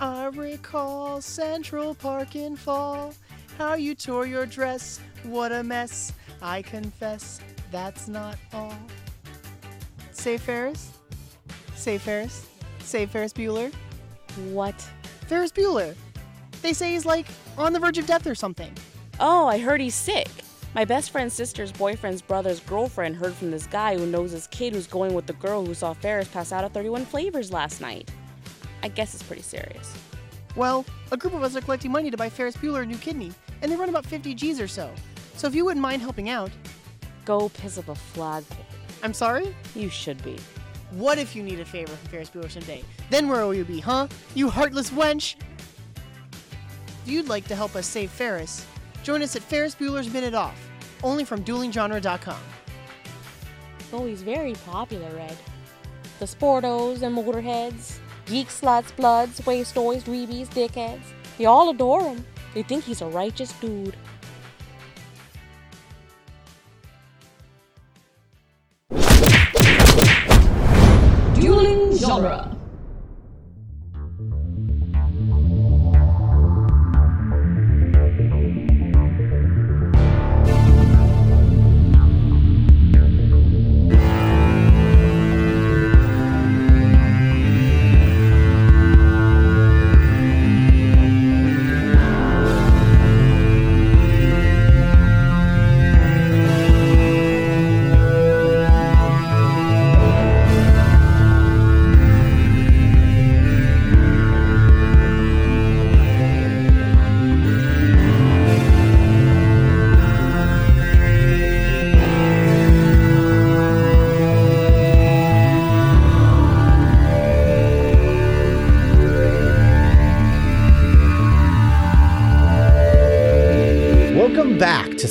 I recall Central Park in fall. How you tore your dress. What a mess. I confess that's not all. Say Ferris? Say Ferris? Say Ferris Bueller? What? Ferris Bueller. They say he's like on the verge of death or something. Oh, I heard he's sick. My best friend's sister's boyfriend's brother's girlfriend heard from this guy who knows this kid who's going with the girl who saw Ferris pass out at 31 Flavors last night. I guess it's pretty serious. Well, a group of us are collecting money to buy Ferris Bueller a new kidney, and they run about 50 G's or so. So if you wouldn't mind helping out, Go piss up a flagpole. I'm sorry? You should be. What if you need a favor from Ferris Bueller someday? Then where will you be, huh? You heartless wench! If you'd like to help us save Ferris, join us at Ferris Bueller's Minute Off, only from duelinggenre.com. Oh, he's very popular, Red. The sportos and motorheads, geeks, sluts, bloods, wastoids, dweebies, dickheads. They all adore him. They think he's a righteous dude. Dueling genre.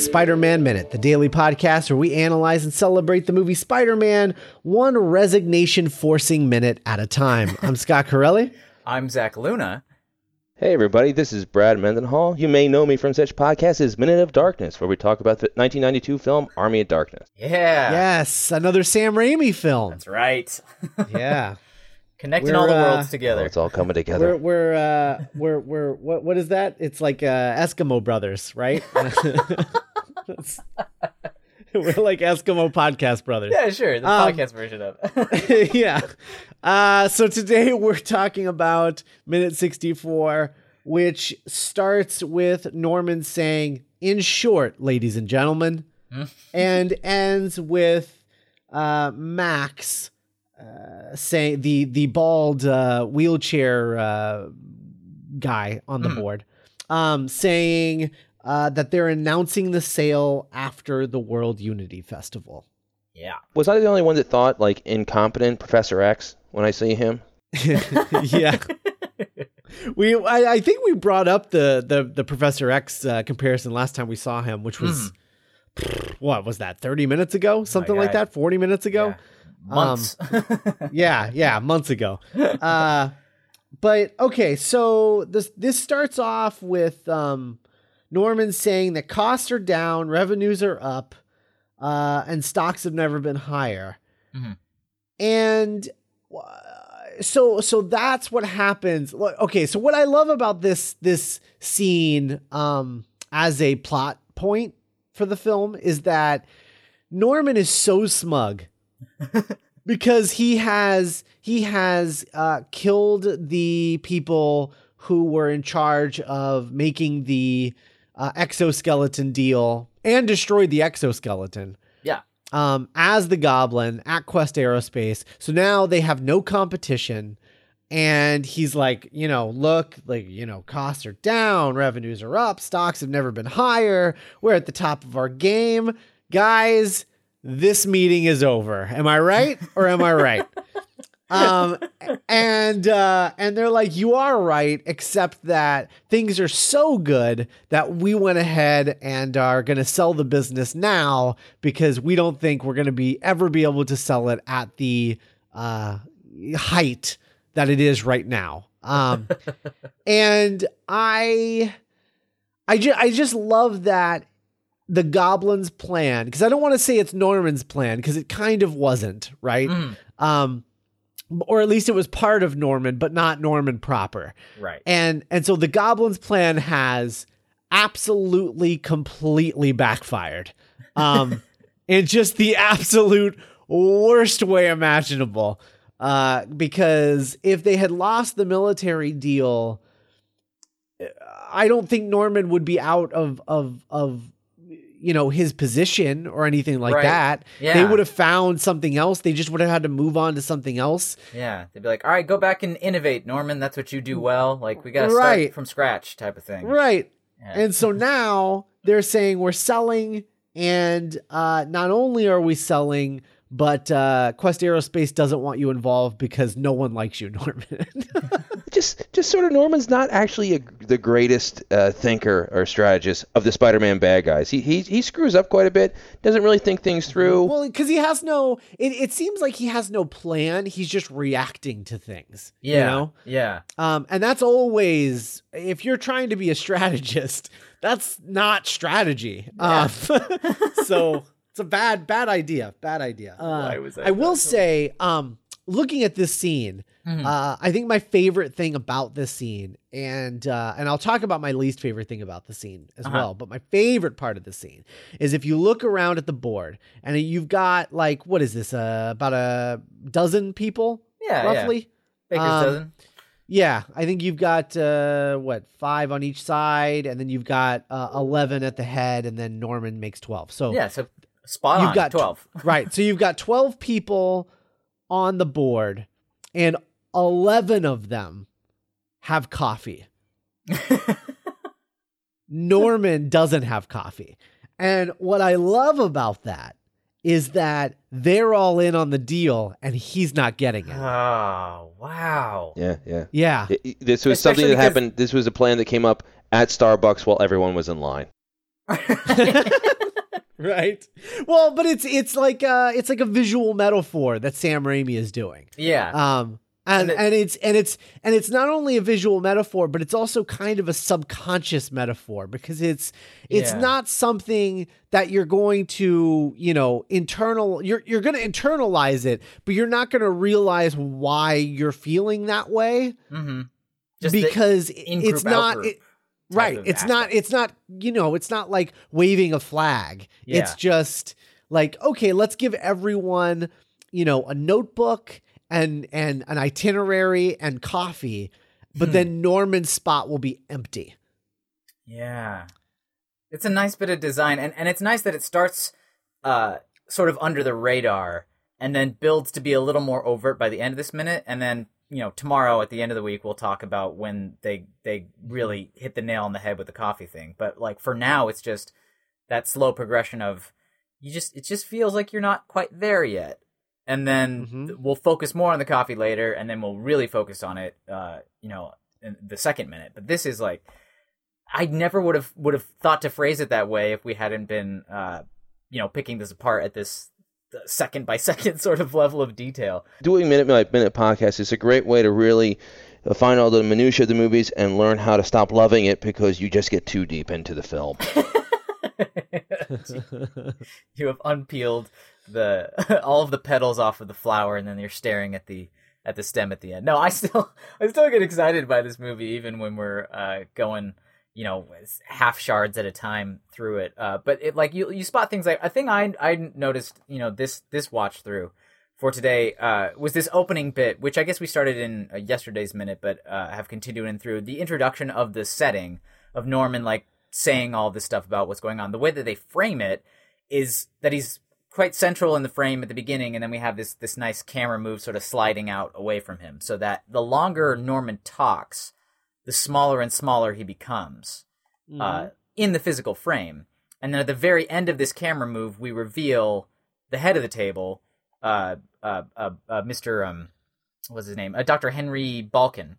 Spider Man Minute, the daily podcast where we analyze and celebrate the movie Spider Man one resignation forcing minute at a time. I'm Scott Corelli. I'm Zach Luna. Hey everybody, this is Brad Mendenhall. You may know me from such podcasts as Minute of Darkness, where we talk about the 1992 film Army of Darkness. Yeah. Yes, another Sam Raimi film. That's right. Yeah. Connecting We're, all the uh, worlds Oh, together. it's all coming We're together. we're uh we're we're what what is that? It's like uh Eskimo brothers, right? We're like Eskimo podcast brothers. yeah, sure. The Um, podcast version of it. yeah. Uh, so today we're talking about minute 64, which starts with Norman saying, in short, ladies and gentlemen, and ends with uh, Max uh, saying, the, the bald uh, wheelchair uh, guy on the board, um, saying uh, that they're announcing the sale after the World Unity Festival. yeah. Was I the only one that thought, like, incompetent Professor X when I see him? yeah. We, I, I think we brought up the the the Professor X uh, comparison last time we saw him, which was what was that? Thirty minutes ago, something like that. Forty minutes ago. Yeah. Months. Yeah, yeah, months ago. Uh, but okay, so this this starts off with um, Norman saying that costs are down, revenues are up, uh, and stocks have never been higher. Mhm. And uh, so so that's what happens. Okay, so what I love about this this scene um, as a plot point for the film is that Norman is so smug because he has he has uh, killed the people who were in charge of making the uh, exoskeleton deal and destroyed the exoskeleton yeah. um, as the Goblin at Quest Aerospace. So now they have no competition. And he's like, you know, look, like, you know, costs are down, revenues are up, stocks have never been higher. We're at the top of our game. Guys, this meeting is over. Am I right or am I right? um and uh and they're like you are right except that things are so good that we went ahead and are going to sell the business now because we don't think we're going to be ever be able to sell it at the uh height that it is right now um and i i just i just love that the goblin's plan because i don't want to say it's norman's plan because it kind of wasn't right Mm. um or at least it was part of Norman, but not Norman proper. Right. And and so the Goblin's plan has absolutely completely backfired. Um in just the absolute worst way imaginable. Uh because if they had lost the military deal, I don't think Norman would be out of of of you know his position or anything like Right. that. They would have found something else. They just would have had to move on to something else. Yeah, they'd be like, "All right, go back and innovate, Norman. That's what you do well. Like we gotta Right. start from scratch, type of thing." Right. Yeah. And so now they're saying we're selling, and uh, not only are we selling, but uh, Quest Aerospace doesn't want you involved because no one likes you, Norman. just just sort of Norman's not actually a, the greatest uh, thinker or strategist of the Spider-Man bad guys. He, he he screws up quite a bit. Doesn't really think things through. well, because he has no, it, it seems like he has no plan. He's just reacting to things. yeah, You know? yeah, Um, and that's always if you're trying to be a strategist, that's not strategy. Um, so it's a bad, bad idea. Bad idea. Uh, Why was I I will bad? say, um, looking at this scene, Mhm. uh, I think my favorite thing about this scene, and uh, and I'll talk about my least favorite thing about the scene as Uh-huh. well. But my favorite part of the scene is if you look around at the board and you've got like what is this? Uh, about a dozen people, yeah, roughly. yeah. Um, dozen. Yeah, I think you've got uh, what five on each side, and then you've got uh, eleven at the head, and then Norman makes twelve. So Yeah, so spot you've on. got twelve. right, so you've got twelve people on the board, and eleven of them have coffee. Norman doesn't have coffee, and what I love about that is that they're all in on the deal, and he's not getting it. oh wow. yeah, yeah. Yeah, I- I- This was something that because- happened. This was a plan that came up at Starbucks while everyone was in line. right well but it's it's like uh it's like a visual metaphor that sam raimi is doing yeah. um and And it- and it's and it's and it's not only a visual metaphor but it's also kind of a subconscious metaphor because it's it's Yeah. not something that you're going to you know internal you're you're going to internalize it but you're not going to realize why you're feeling that way mm-hmm. Because it's not it, right. it's not it's not you know it's not like waving a flag. It's just like okay let's give everyone you know a notebook and and an itinerary and coffee but Hmm. then norman's spot will be empty. Yeah. It's a nice bit of design and, and it's nice that it starts uh sort of under the radar and then builds to be a little more overt by the end of this minute and then you know tomorrow at the end of the week we'll talk about when they they really hit the nail on the head with the coffee thing. But like for now it's just that slow progression of you just it just feels like you're not quite there yet. And then Mhm. we'll focus more on the coffee later and then we'll really focus on it uh you know in the second minute. But this is like I never would have would have thought to phrase it that way if we hadn't been, uh, you know, picking this apart at this second by second sort of level of detail. Doing minute by minute podcast is a great way to really find all the minutia of the movies and learn how to stop loving it because you just get too deep into the film. you have unpeeled the all of the petals off of the flower, and then you're staring at the at the stem at the end. No, I still I still get excited by this movie, even when we're uh, going, you know, half shards at a time through it. Uh, but it like you you spot things like a thing I I noticed, you know, this this watch through for today uh, was this opening bit, which I guess we started in uh, yesterday's minute, but uh, have continued in through the introduction of the setting of Norman, like saying all this stuff about what's going on. The way that they frame it is that he's quite central in the frame at the beginning, and then we have this this nice camera move sort of sliding out away from him, so that the longer Norman talks, the smaller and smaller he becomes uh, in the physical frame. And then at the very end of this camera move, we reveal the head of the table, uh, uh, uh, uh Mr. Um, what's his name? Uh, Dr. Henry Balkin,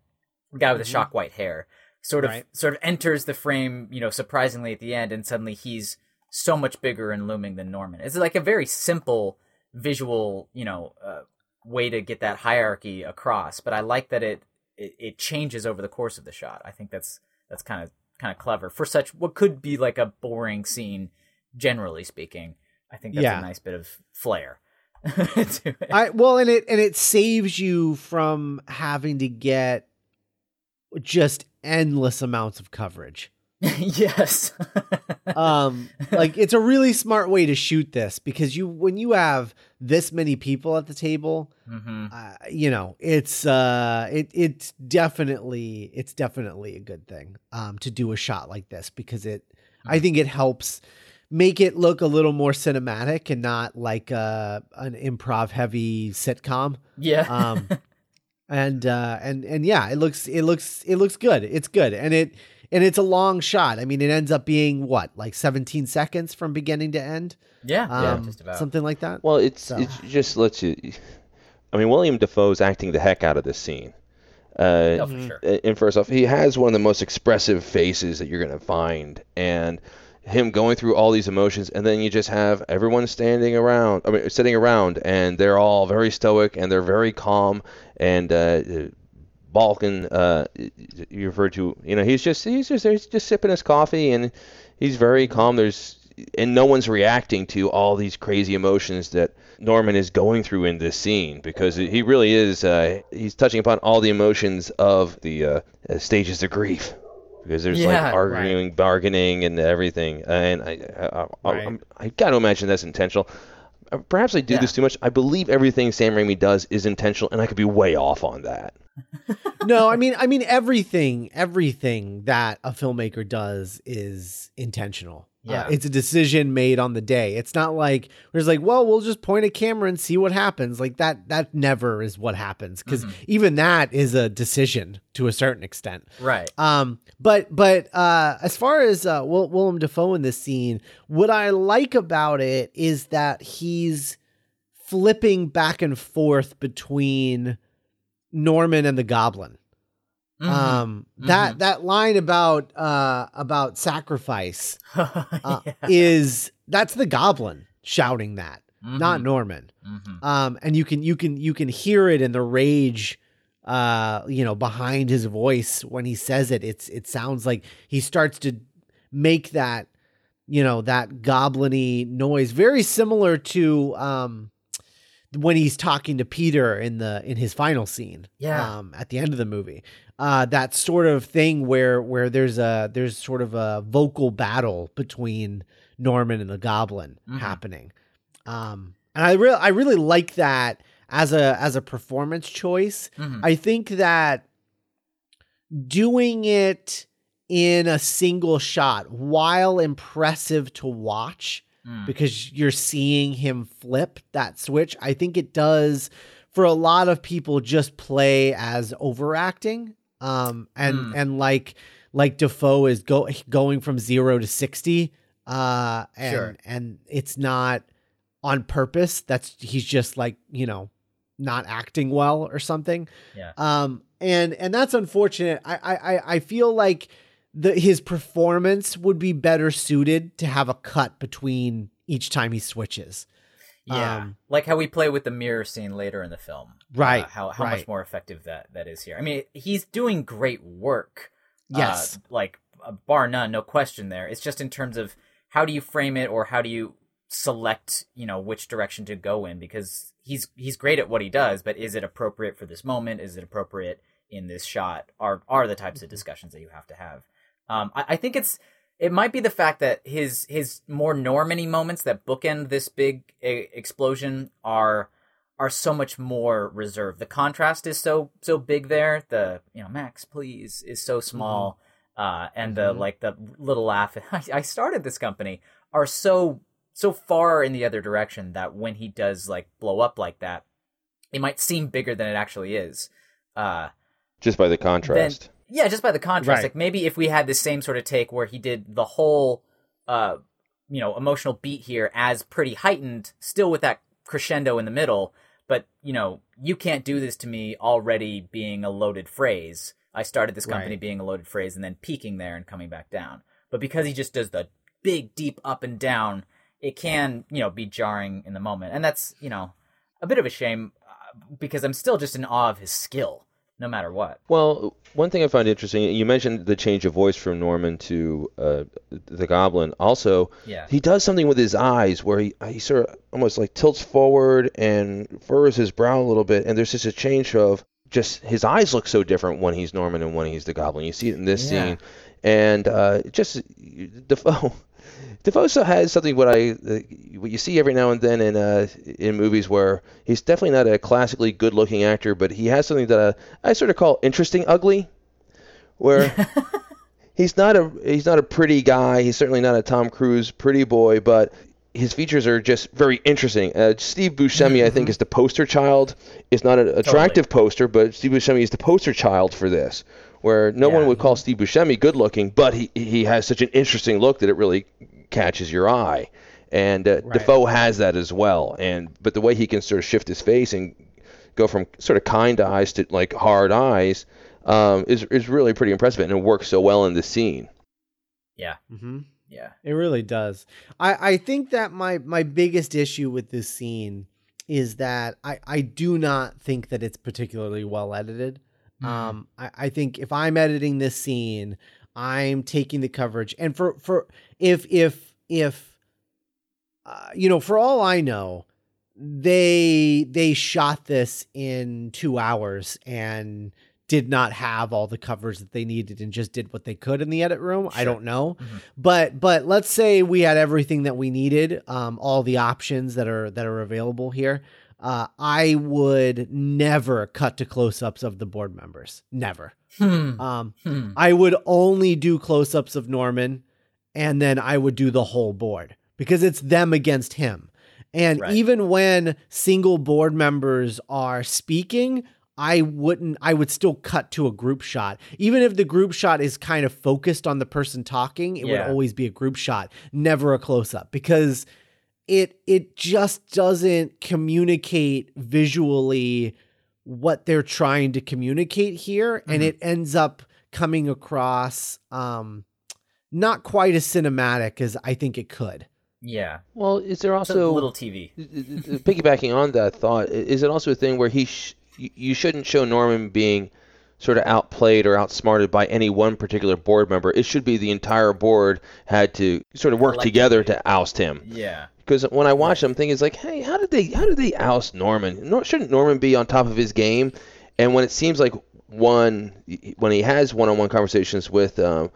the guy with the shock white hair, sort of Right. sort of enters the frame, you know, surprisingly at the end, and suddenly he's so much bigger and looming than Norman. It's like a very simple visual, you know, uh, way to get that hierarchy across. But I like that it, it it changes over the course of the shot. I think that's that's kind of kind of clever for such what could be like a boring scene, generally speaking. I think that's Yeah. a nice bit of flair. I well, and it and it saves you from having to get just endless amounts of coverage. yes. Um, like it's a really smart way to shoot this because you when you have this many people at the table, hmm uh, you know, it's uh, it it's definitely it's definitely a good thing um to do a shot like this because it I think it helps make it look a little more cinematic and not like uh an improv heavy sitcom. Yeah. um and uh and and yeah it looks it looks it looks good it's good and it and it's a long shot i mean it ends up being what like 17 seconds from beginning to end yeah. yeah. um Just about. something like that Well, it's So- it just lets you. I mean, William Dafoe's acting the heck out of this scene. Uh, oh, for sure. and first off, he has one of the most expressive faces that you're going to find, and him going through all these emotions, and then you just have everyone standing around, I mean, sitting around, and they're all very stoic and they're very calm. And uh, Balkin, uh, you referred to, you know, he's just he's just he's just sipping his coffee, and he's very calm. There's and no one's reacting to all these crazy emotions that Norman is going through in this scene because he really is uh, he's touching upon all the emotions of the uh, uh, stages of grief because there's Yeah, like arguing, bargaining, and everything. And I I, I, Right. I got to imagine that's intentional. Uh, Perhaps I do Yeah. this too much. I believe everything Sam Raimi does is intentional, and I could be way off on that. No i mean i mean everything everything that a filmmaker does is intentional. Uh, Yeah. it's a decision made on the day. It's not like there's like well we'll just point a camera and see what happens. Like that that never is what happens because even that is a decision to a certain extent. Right. Um, but but uh, as far as uh, Will, Willem Dafoe in this scene, what I like about it is that he's flipping back and forth between Norman and the Goblin. Mhm. Um, that that line about uh about sacrifice uh, Yeah. is that's the Goblin shouting that, not Mhm. Norman Mhm. um and you can you can you can hear it in the rage uh you know behind his voice when he says it it's it sounds like he starts to make that you know that gobliny noise very similar to um when he's talking to Peter in the in his final scene Yeah. um at the end of the movie uh that sort of thing where where there's a there's sort of a vocal battle between Norman and the goblin Mhm. happening um and I really I really like that as a as a performance choice Mhm. I think that doing it in a single shot while impressive to watch Mm. because you're seeing him flip that switch, I think it does for a lot of people just play as overacting. Um and Mm. and like like Dafoe is go going from 0 to 60 uh and Sure. and it's not on purpose. That's he's just like, you know, not acting well or something. Yeah. Um, and and that's unfortunate. I I I- I feel like the his performance would be better suited to have a cut between each time he switches. Yeah, Um, like how we play with the mirror scene later in the film. Right, Uh, how how right. much more effective that that is here. I mean, he's doing great work. Yes. uh, like uh, bar none, no question. There. It's just in terms of how do you frame it, or how do you select, you know, which direction to go in? Because he's he's great at what he does, but is it appropriate for this moment? Is it appropriate in this shot? Are are the types of discussions that you have to have? Um, I, I think it's it might be the fact that his his more Normany moments that bookend this big e- explosion are are so much more reserved. The contrast is so so big there. The you know Max please is so small, uh, and the Mhm. like the little laugh. I, I started this company are so so far in the other direction that when he does like blow up like that, it might seem bigger than it actually is. Uh, Just by the contrast. Yeah, just by the contrast. Right. Like maybe if we had the same sort of take where he did the whole, uh, you know, emotional beat here as pretty heightened, still with that crescendo in the middle. But you know, you can't do this to me already being a loaded phrase. I started this company Right. being a loaded phrase and then peaking there and coming back down. But because he just does the big, deep up and down, it can you know be jarring in the moment, and that's you know a bit of a shame uh, because I'm still just in awe of his skill no matter what. Well, one thing I find interesting, you mentioned the change of voice from Norman to uh, the Goblin. Also, Yeah. he does something with his eyes where he, he sort of almost like tilts forward and furrows his brow a little bit, and there's just a change of just his eyes look so different when he's Norman and when he's the Goblin. You see it in this Yeah. scene, and uh, just Dafoe. Dafoe also has something what I uh, what you see every now and then in uh, in movies where he's definitely not a classically good looking actor, but he has something that uh, I sort of call interesting ugly, where he's not a he's not a pretty guy. He's certainly not a Tom Cruise pretty boy, but his features are just very interesting. Uh, Steve Buscemi, I think, is the poster child. Is not an attractive poster, but Steve Buscemi is the poster child for this. Where no one would call Steve Buscemi good looking, but he he has such an interesting look that it really catches your eye. And uh, Right. Dafoe has that as well. And but the way he can sort of shift his face and go from sort of kind eyes to like hard eyes um, is is really pretty impressive, and it works so well in the scene. Yeah, Mm-hmm. yeah. It really does. I, I think that my my biggest issue with this scene is that I, I do not think that it's particularly well edited. Um, I, I think if I'm editing this scene, I'm taking the coverage, and for for if if if uh, you know, for all I know, they they shot this in two hours and did not have all the covers that they needed and just did what they could in the edit room. I don't know, Mhm. but but let's say we had everything that we needed, um, all the options that are that are available here. Uh, I would never cut to close-ups of the board members. Never. Hmm. Um, Hmm. I would only do close ups of Norman and then I would do the whole board because it's them against him. And Right. even when single board members are speaking, I wouldn't, I would still cut to a group shot. Even if the group shot is kind of focused on the person talking, it would always be a group shot, never a close up because it it just doesn't communicate visually what they're trying to communicate here and Mhm. it ends up coming across um not quite as cinematic as I think it could. Yeah. Well, is there It's a also little TV. piggybacking on that thought? Is it also a thing where he sh- you- you shouldn't show Norman being sort of outplayed or outsmarted by any one particular board member? It should be the entire board had to sort of work together to oust him. Yeah. Because when I watch them, I'm thinking it's like, hey, how did they how did they oust Norman? Nor, shouldn't Norman be on top of his game? And when it seems like one when he has one-on-one conversations with um,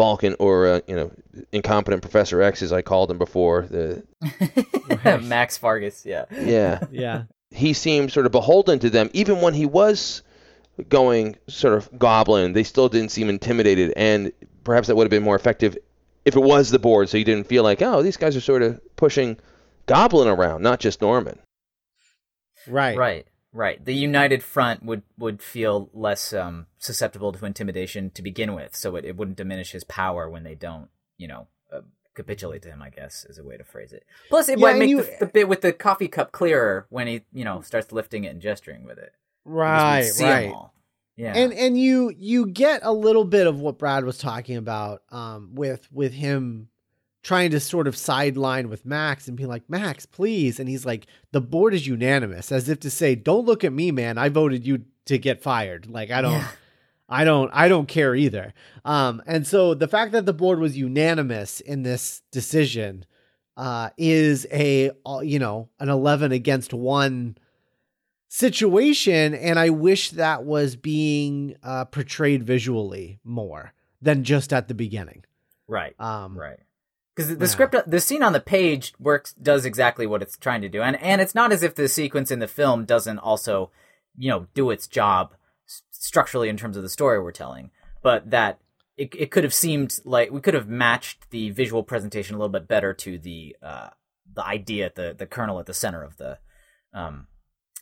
Balkin or uh, you know incompetent Professor X, as I called him before, the Max Fargas. Yeah. yeah, Yeah. he seemed sort of beholden to them, even when he was going sort of goblin. They still didn't seem intimidated, and perhaps that would have been more effective if it was the board, so you didn't feel like, oh, these guys are sort of pushing goblin around, not just Norman. Right. Right. Right. The united front would would feel less um, susceptible to intimidation to begin with, so it, it wouldn't diminish his power when they don't, you know, uh, capitulate to him. I guess is a way to phrase it. Plus, it Yeah, might make you- the, the bit with the coffee cup clearer when he, you know, starts lifting it and gesturing with it. Right, right. Yeah. and and you you get a little bit of what Brad was talking about um with with him trying to sort of sideline with Max and be like Max please and he's like the board is unanimous as if to say don't look at me man I voted you to get fired like I don't Yeah. I don't I don't care either um and so the fact that the board was unanimous in this decision uh is a uh, you know an 11 against 1 situation and i wish that was being uh, portrayed visually more than just at the beginning right. um Right. Because the Yeah. script, the scene on the page works, does exactly what it's trying to do, and and it's not as if the sequence in the film doesn't also, you know, do its job s- structurally in terms of the story we're telling, but that it it could have seemed like we could have matched the visual presentation a little bit better to the uh the idea at the the kernel at the center of the um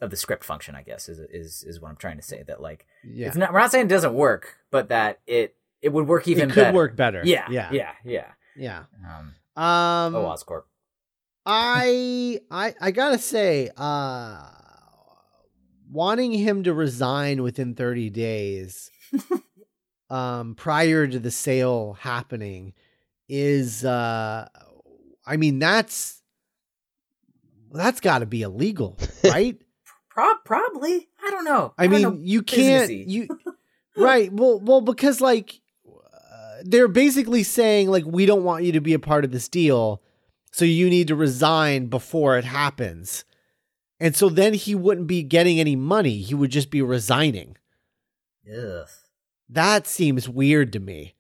of the script function, I guess is is is what I'm trying to say. That like yeah it's not we're not saying it doesn't work, but that it it would work even it could better. work better Yeah, yeah yeah, yeah. Yeah Um, um oh, Oscorp. i i i gotta say uh wanting him to resign within 30 days um prior to the sale happening is uh i mean that's that's got to be illegal right Prob- probably. I don't know. I don't mean, know you can't you right. Well, well, because like they're basically saying like we don't want you to be a part of this deal, so you need to resign before it happens. And so then he wouldn't be getting any money. He would just be resigning. Ugh. That seems weird to me.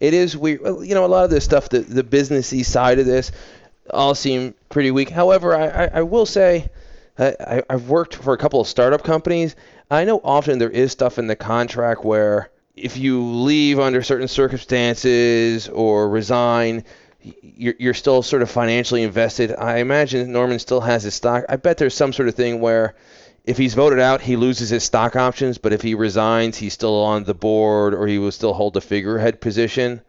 It is weird. Well, You know, a lot of this stuff, the the businessy side of this, all seem pretty weak. However, I, I, I will say, I, I- I've worked for a couple of startup companies. I know often there is stuff in the contract where if you leave under certain circumstances or resign, you're, you're still sort of financially invested. I imagine Norman still has his stock. I bet there's some sort of thing where if he's voted out, he loses his stock options, but if he resigns, he's still on the board or he will still hold the figurehead position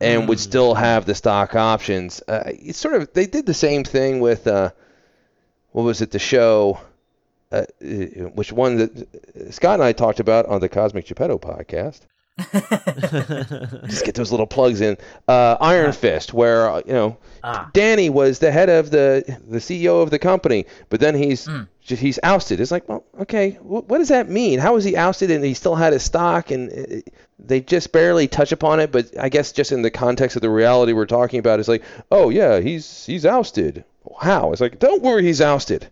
and would still have the stock options. Uh, it's sort of they did the same thing with uh, what was it the show, uh, uh, which one that uh, Scott and I talked about on the Cosmic Geppetto podcast. Just get those little plugs in. Uh, Iron Fist, where uh, you know Ah. Danny was the head of the the CEO of the company, but then he's he's ousted. It's like, well, okay, wh- what does that mean? How was he ousted and he still had his stock? And uh, they just barely touch upon it, but I guess just in the context of the reality we're talking about, it's like, oh yeah, he's he's ousted. How? It's like, don't worry, he's ousted.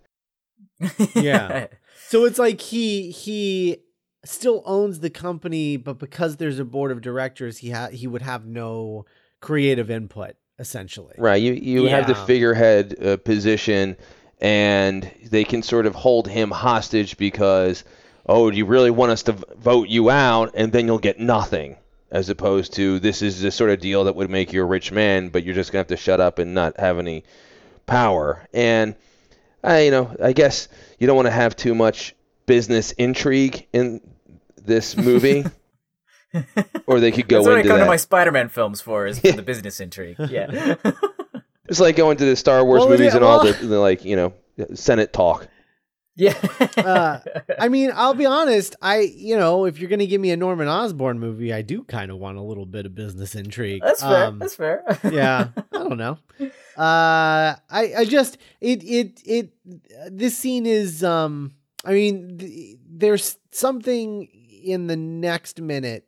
Yeah. So it's like he he still owns the company, but because there's a board of directors, he ha- he would have no creative input essentially. Right. You you have the figurehead uh, position, and they can sort of hold him hostage because, oh, do you really want us to v- vote you out, and then you'll get nothing, as opposed to this is the sort of deal that would make you a rich man, but you're just gonna have to shut up and not have any power. And I, you know, I guess you don't want to have too much business intrigue in this movie, or they could go That's what I into come that. to my Spider-Man films for is for the business intrigue. Yeah. It's like going to the Star Wars Well, movies is- and all the, the like, you know, Senate talk. Yeah. Uh, I mean, I'll be honest. I, you know, if you're gonna give me a Norman Osborn movie, I do kind of want a little bit of business intrigue. That's fair. Um, That's fair. yeah, I don't know. Uh, I, I just it, it, it. This scene is, um, I mean, th- there's something in the next minute,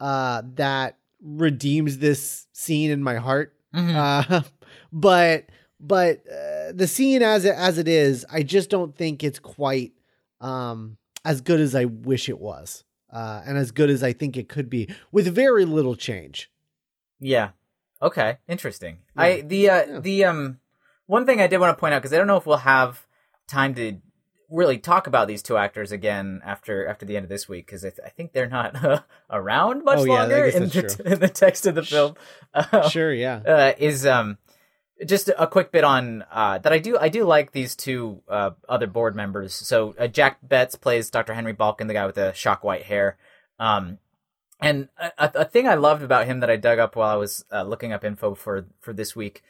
uh, that redeems this scene in my heart. Mhm. Uh, but but uh, the scene as it as it is, I just don't think it's quite um as good as I wish it was. Uh, and as good as I think it could be with very little change. Yeah. Okay. Interesting. I the uh, Yeah. the um one thing I did want to point out because I don't know if we'll have time to really talk about these two actors again after after the end of this week because I, th- I think they're not uh, around much Oh, yeah, longer in the, true. in the text of the film. Uh, Sure, yeah. uh, is um just a quick bit on uh, that I do I do like these two uh, other board members. So uh, Jack Betts plays Dr. Henry Balkin, the guy with the shock white hair. Um, and a, a thing I loved about him that I dug up while I was uh, looking up info for for this week.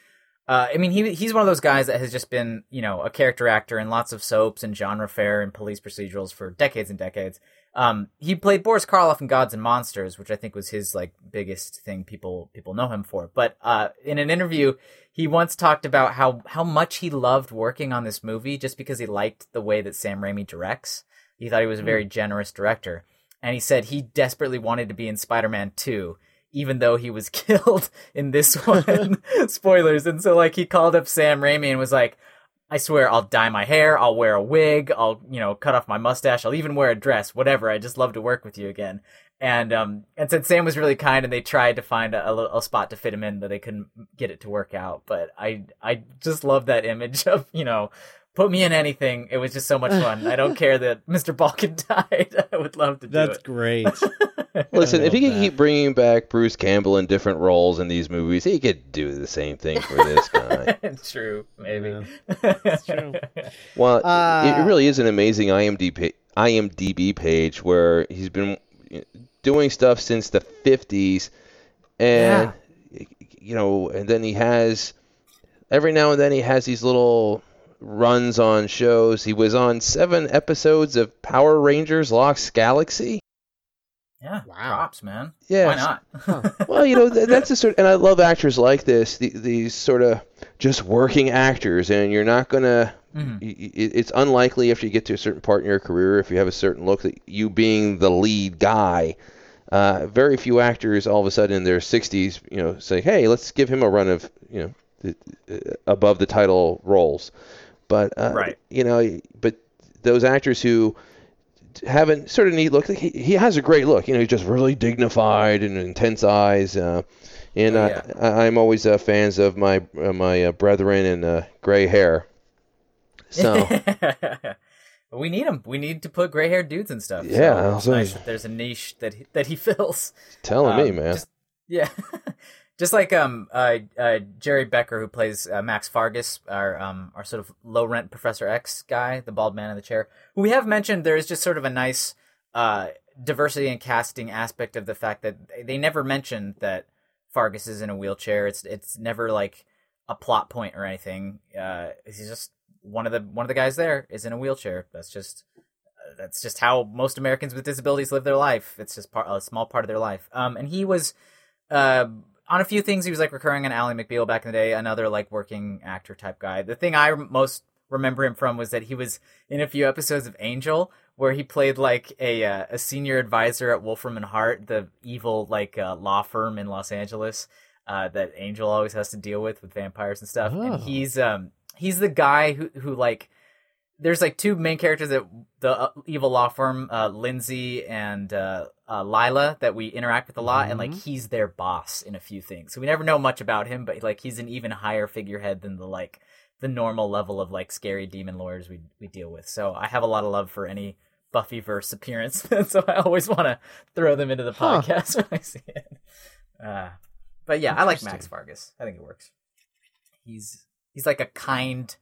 Uh, I mean, he he's one of those guys that has just been, you know, a character actor in lots of soaps and genre fare and police procedurals for decades and decades. Um, he played Boris Karloff in Gods and Monsters, which I think was his like biggest thing people people know him for. But uh, in an interview, he once talked about how how much he loved working on this movie just because he liked the way that Sam Raimi directs. He thought he was a very generous director, and he said he desperately wanted to be in Spider-Man Two, even though he was killed in this one. Spoilers. And so like he called up Sam Raimi and was like. I swear I'll dye my hair, I'll wear a wig, I'll, you know, cut off my mustache, I'll even wear a dress, whatever. I just love to work with you again. And um and said Sam was really kind and they tried to find a, a, a spot to fit him in, but they couldn't get it to work out. But I I just love that image of, you know, put me in anything. It was just so much fun. I don't care that Mr. Balkin died. I would love to do That's it. great. Listen, if he love could that. keep bringing back Bruce Campbell in different roles in these movies, he could do the same thing for this guy. true, maybe. It's true. Well, it- Uh, it really is an amazing IMDb IMDb page where he's been doing stuff since the 50s, and you know, and then he has every now and then he has these little runs on shows. He was on seven episodes of Power Rangers Lost Galaxy. Yeah, Wow. props, man. Yeah, Why not? Well, you know, th- that's a sort, and I love actors like this. The, these sort of just working actors, and you're not gonna Mhm. y- y- it's unlikely after you get to a certain part in your career, if you have a certain look, that you being the lead guy. Uh, very few actors all of a sudden in their 60s, you know, say, "Hey, let's give him a run of, you know, the, uh, above the title roles." But uh, Right. you know, but those actors who haven't sort of neat look, he, he has a great look. You know, he's just really dignified and intense eyes. Uh, and Oh, yeah. I, I'm always uh, fans of my uh, my uh, brethren in uh, gray hair. So we need him. We need to put gray haired dudes and stuff. Yeah, so also- nice there's a niche that he, that he fills. telling me, Um, man. Just, yeah, just like um uh, uh Gerry Becker who plays uh, Max Fargas, our um our sort of low rent Professor X guy, the bald man in the chair, who we have mentioned. There is just sort of a nice uh diversity and casting aspect of the fact that they never mentioned that Fargas is in a wheelchair. It's it's never like a plot point or anything. Uh, he's just one of the one of the guys there is in a wheelchair. That's just uh, that's just how most Americans with disabilities live their life. It's just part, a small part of their life. Um, and he was uh, on a few things. He was like recurring on Ally McBeal back in the day. Another like working actor type guy. The thing I most remember him from was that he was in a few episodes of Angel where he played like a uh, a senior advisor at Wolfram and Hart, the evil like uh, law firm in Los Angeles uh, that Angel always has to deal with with vampires and stuff. Oh. And he's um he's the guy who who like there's like two main characters at the uh, evil law firm, uh, Lindsay and uh, uh, Lilah, that we interact with a lot, and like he's their boss in a few things. So we never know much about him, but like he's an even higher figurehead than the like the normal level of like scary demon lawyers we we deal with. So I have a lot of love for any Buffyverse appearance, so I always want to throw them into the Huh. podcast when I see it. Uh, but yeah, I like Max. Fargas. I think it works. He's he's like a kind,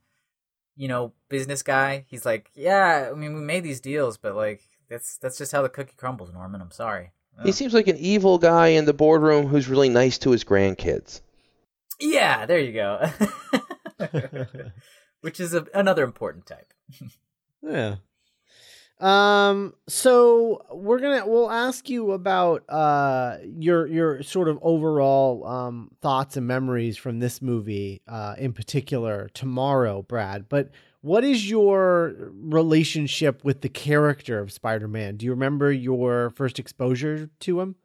you know, business guy. He's like, yeah, I mean, we made these deals, but like that's that's just how the cookie crumbles, Norman. I'm sorry. he seems like an evil guy in the boardroom who's really nice to his grandkids. Yeah, there you go. Which is a, another important type. Yeah. Um so we're going to we'll ask you about uh your your sort of overall um thoughts and memories from this movie uh in particular tomorrow, Brad. But what is your relationship with the character of Spider-Man? Do you remember your first exposure to him?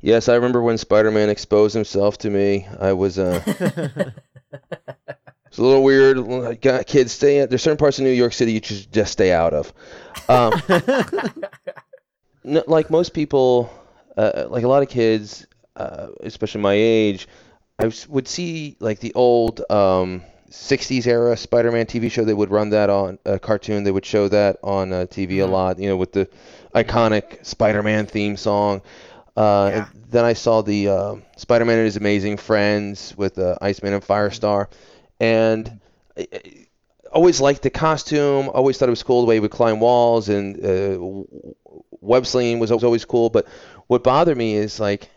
Yes, I remember when Spider-Man exposed himself to me. I was uh, it's a little weird. Like, uh, Kids, stay. There's certain parts of New York City you should just stay out of. Um, no, like most people, uh, like a lot of kids, uh, especially my age, I would see like the old um, 60s era Spider-Man TV show. They would run that on a cartoon. They would show that on uh, TV a lot. You know, with the iconic Spider-Man theme song. Uh, Yeah. and then I saw the uh, Spider-Man and His Amazing Friends with uh, Iceman and Firestar, and I- I always liked the costume. Always thought it was cool the way he would climb walls, and uh, web slinging was always cool. But what bothered me is like,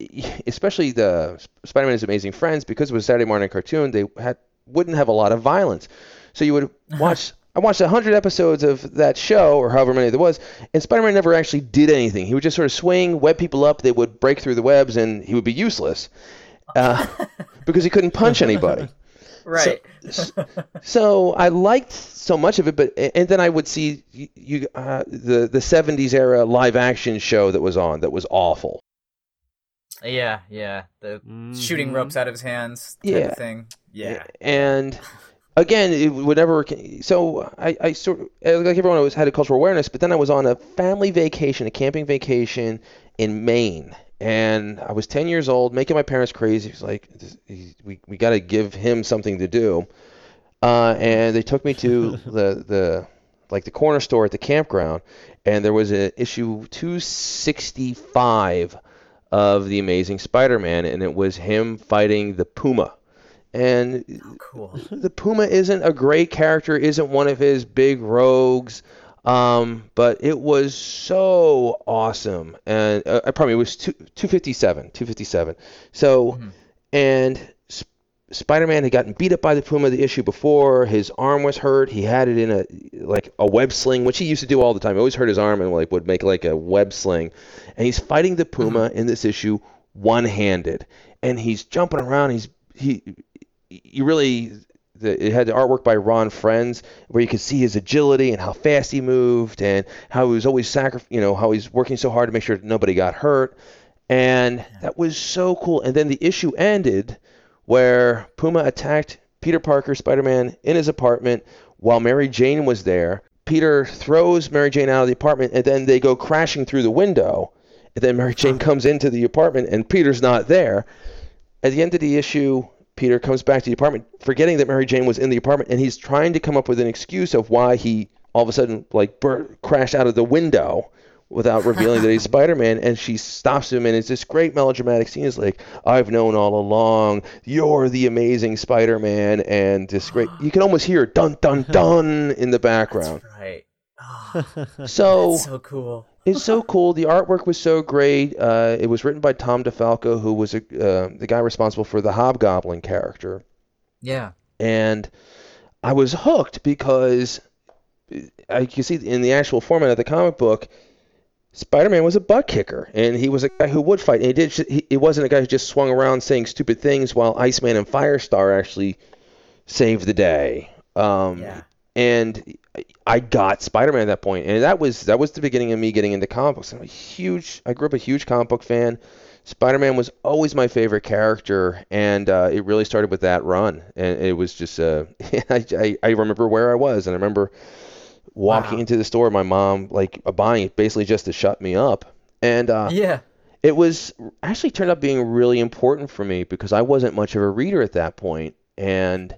especially the Spider-Man and Amazing Friends, because it was a Saturday morning cartoon, they had wouldn't have a lot of violence. So you would watch. I watched a hundred episodes of that show, or however many there was, and Spider-Man never actually did anything. He would just sort of swing, web people up. They would break through the webs, and he would be useless uh, because he couldn't punch anybody. Right. So I liked so much of it, but and then I would see you, you uh, the the '70s era live action show that was on that was awful. yeah, yeah. The shooting Mhm. ropes out of his hands type Yeah. of thing. Yeah. And again, it would never. So I, I sort of like everyone always had a cultural awareness, but then I was on a family vacation, a camping vacation in Maine, and I was 10 years old, making my parents crazy. He's like, we we got to give him something to do. Uh, and they took me to the the like the corner store at the campground, and there was a issue 265 of the Amazing Spider-Man, and it was him fighting the Puma. And Cool. the Puma isn't a great character, isn't one of his big rogues, um, but it was so awesome. And uh, I probably it was two, 257, 257. So, and Sp- Spider-Man had gotten beat up by the Puma the issue before. His arm was hurt. He had it in a like a web sling, which he used to do all the time. He always hurt his arm and like would make like a web sling. And he's fighting the Puma in this issue one-handed, and he's jumping around. He's he you really the, it had the artwork by Ron Frenz, where you could see his agility and how fast he moved, and how he was always sacri- you know, how he's working so hard to make sure nobody got hurt, and that was so cool. And then the issue ended where Puma attacked Peter Parker, Spider-Man, in his apartment while Mary Jane was there. Peter throws Mary Jane out of the apartment, and then they go crashing through the window. And then Mary Jane comes into the apartment, and Peter's not there. At the end of the issue, Peter comes back to the apartment, forgetting that Mary Jane was in the apartment, and he's trying to come up with an excuse of why he all of a sudden like bur- crashed out of the window without revealing that he's Spider-Man. And she stops him, and it's this great melodramatic scene. It's like, "I've known all along, you're the amazing Spider-Man," and this great. You can almost hear "dun dun dun" in the background. Ah, that's right. Oh, So so cool. It's so cool. The artwork was so great. Uh, it was written by Tom DeFalco, who was a, uh, the guy responsible for the Hobgoblin character. Yeah. and I was hooked because I can see in the actual format of the comic book, Spider-Man was a butt kicker, and he was a guy who would fight. And he did. He, he wasn't a guy who just swung around saying stupid things, while Iceman and Firestar actually saved the day. Um, Yeah. And I got Spider-Man at that point, and that was that was the beginning of me getting into comic books. I'm a huge. I grew up a huge comic book fan. Spider-Man was always my favorite character, and uh, it really started with that run. And it was just, uh, I, I, I remember where I was, and I remember walking Wow. into the store, my mom like buying it basically just to shut me up. And uh, Yeah. it was actually turned out being really important for me because I wasn't much of a reader at that point, and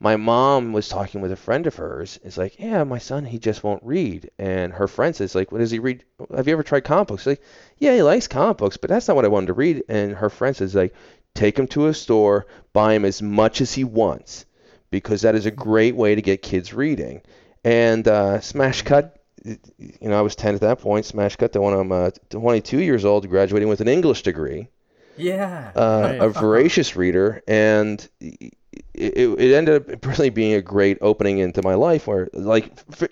my mom was talking with a friend of hers. It's like, yeah, my son, he just won't read. And her friend says, like, what does he read? Have you ever tried comic books? Like, yeah, he likes comic books, but that's not what I wanted to read. And her friend says, like, take him to a store, buy him as much as he wants, because that is a great way to get kids reading. And uh, Smash Cut, you know, I was 10 at that point. Smash Cut to when I'm uh, 22 years old, graduating with an English degree Yeah. uh, Right. a voracious reader, and it, it ended up really being a great opening into my life. Where like f-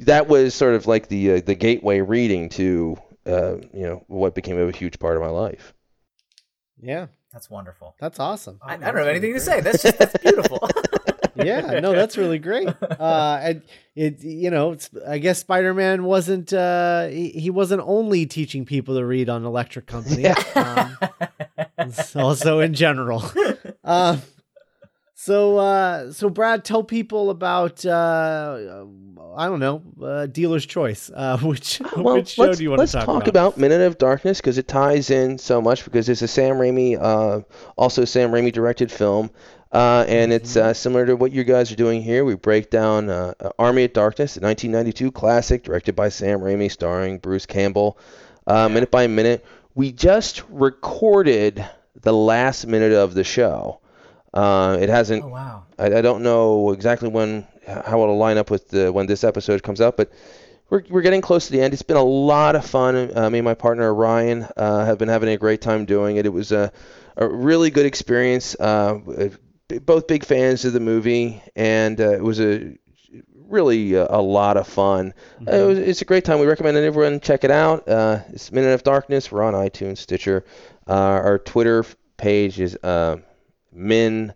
that was sort of like the uh, the gateway reading to uh, you know what became a huge part of my life. Yeah, That's wonderful. that's awesome. I, I don't have anything to say. That's just that's beautiful. yeah, no, that's really great. Uh, and it, you know, it's, I guess Spider-Man wasn't, uh, he, he wasn't only teaching people to read on Electric Company. Um, also in general. Uh, so, uh, so Brad, tell people about, uh, I don't know, uh, Dealer's Choice. Uh, which Well, which show do you want to talk, talk about Minute of Darkness because it ties in so much because it's a Sam Raimi, uh, also Sam Raimi directed film. Uh, and it's Mm-hmm. uh, similar to what you guys are doing here. We break down uh, uh, Army of Darkness, a 1992 classic directed by Sam Raimi, starring Bruce Campbell, uh, minute by minute. We just recorded the last minute of the show. Uh, it hasn't oh wow. I, I don't know exactly when how it'll line up with the, when this episode comes out, but we're, we're getting close to the end. It's been a lot of fun. Uh, me and my partner Ryan uh, have been having a great time doing it. It was a, a really good experience. Uh, both big fans of the movie, and uh, it was a really a, a lot of fun. Uh, it was, it's a great time. We recommend that everyone check it out. Uh, it's Minute of Darkness. We're on iTunes, Stitcher. Uh, our Twitter page is Min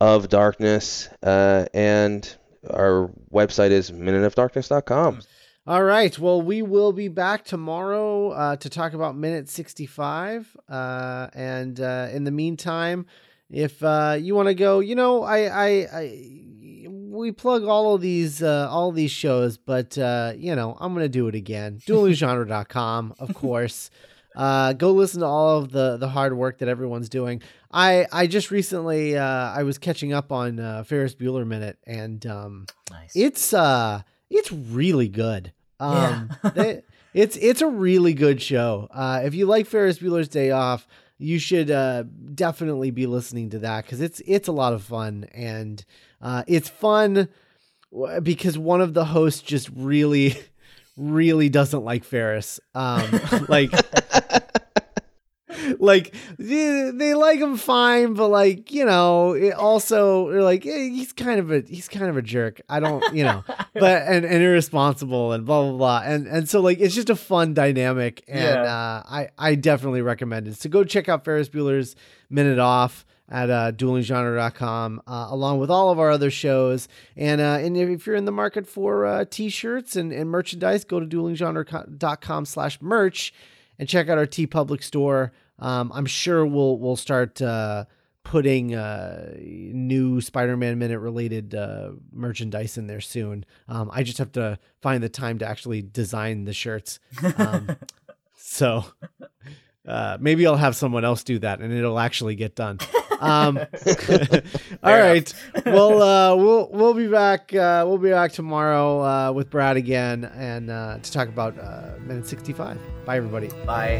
of Darkness, uh, and our website is minuteofdarkness.com. All right. Well, we will be back tomorrow uh, to talk about minute 65. Uh, and uh, in the meantime, if uh, you want to go, you know, I, I, I, we plug all of these, uh, all these shows, but uh, you know, I'm gonna do it again. Duelinggenre.com, of course. Uh, go listen to all of the the hard work that everyone's doing. I I just recently uh, I was catching up on uh, Ferris Bueller Minute, and um, Nice. it's uh it's really good. Um Yeah. they- it's it's a really good show. Uh if you like Ferris Bueller's Day Off, you should uh definitely be listening to that cuz it's it's a lot of fun and uh it's fun because one of the hosts just really really doesn't like Ferris. Um like like they, like him fine, but like you know, it also they're like he's kind of a he's kind of a jerk. I don't you know, but and, and irresponsible and blah blah blah, and and so like it's just a fun dynamic, and Yeah. uh, I I definitely recommend it. So go check out Ferris Bueller's Minute Off. At uh, duelinggenre.com, uh, along with all of our other shows. And uh, and if you're in the market for uh, t-shirts and, and merchandise, go to duelinggenre.com slash merch and check out our TeePublic store. Um, I'm sure we'll we'll start uh, putting uh, new Spider-Man minute related uh, merchandise in there soon. Um, I just have to find the time to actually design the shirts. Um, so uh, maybe I'll have someone else do that, and it'll actually get done. Um, all right. Well, uh, we'll we'll be back. Uh, we'll be back tomorrow uh, with Brad again, and uh, to talk about uh, minute sixty-five. Bye, everybody. Bye.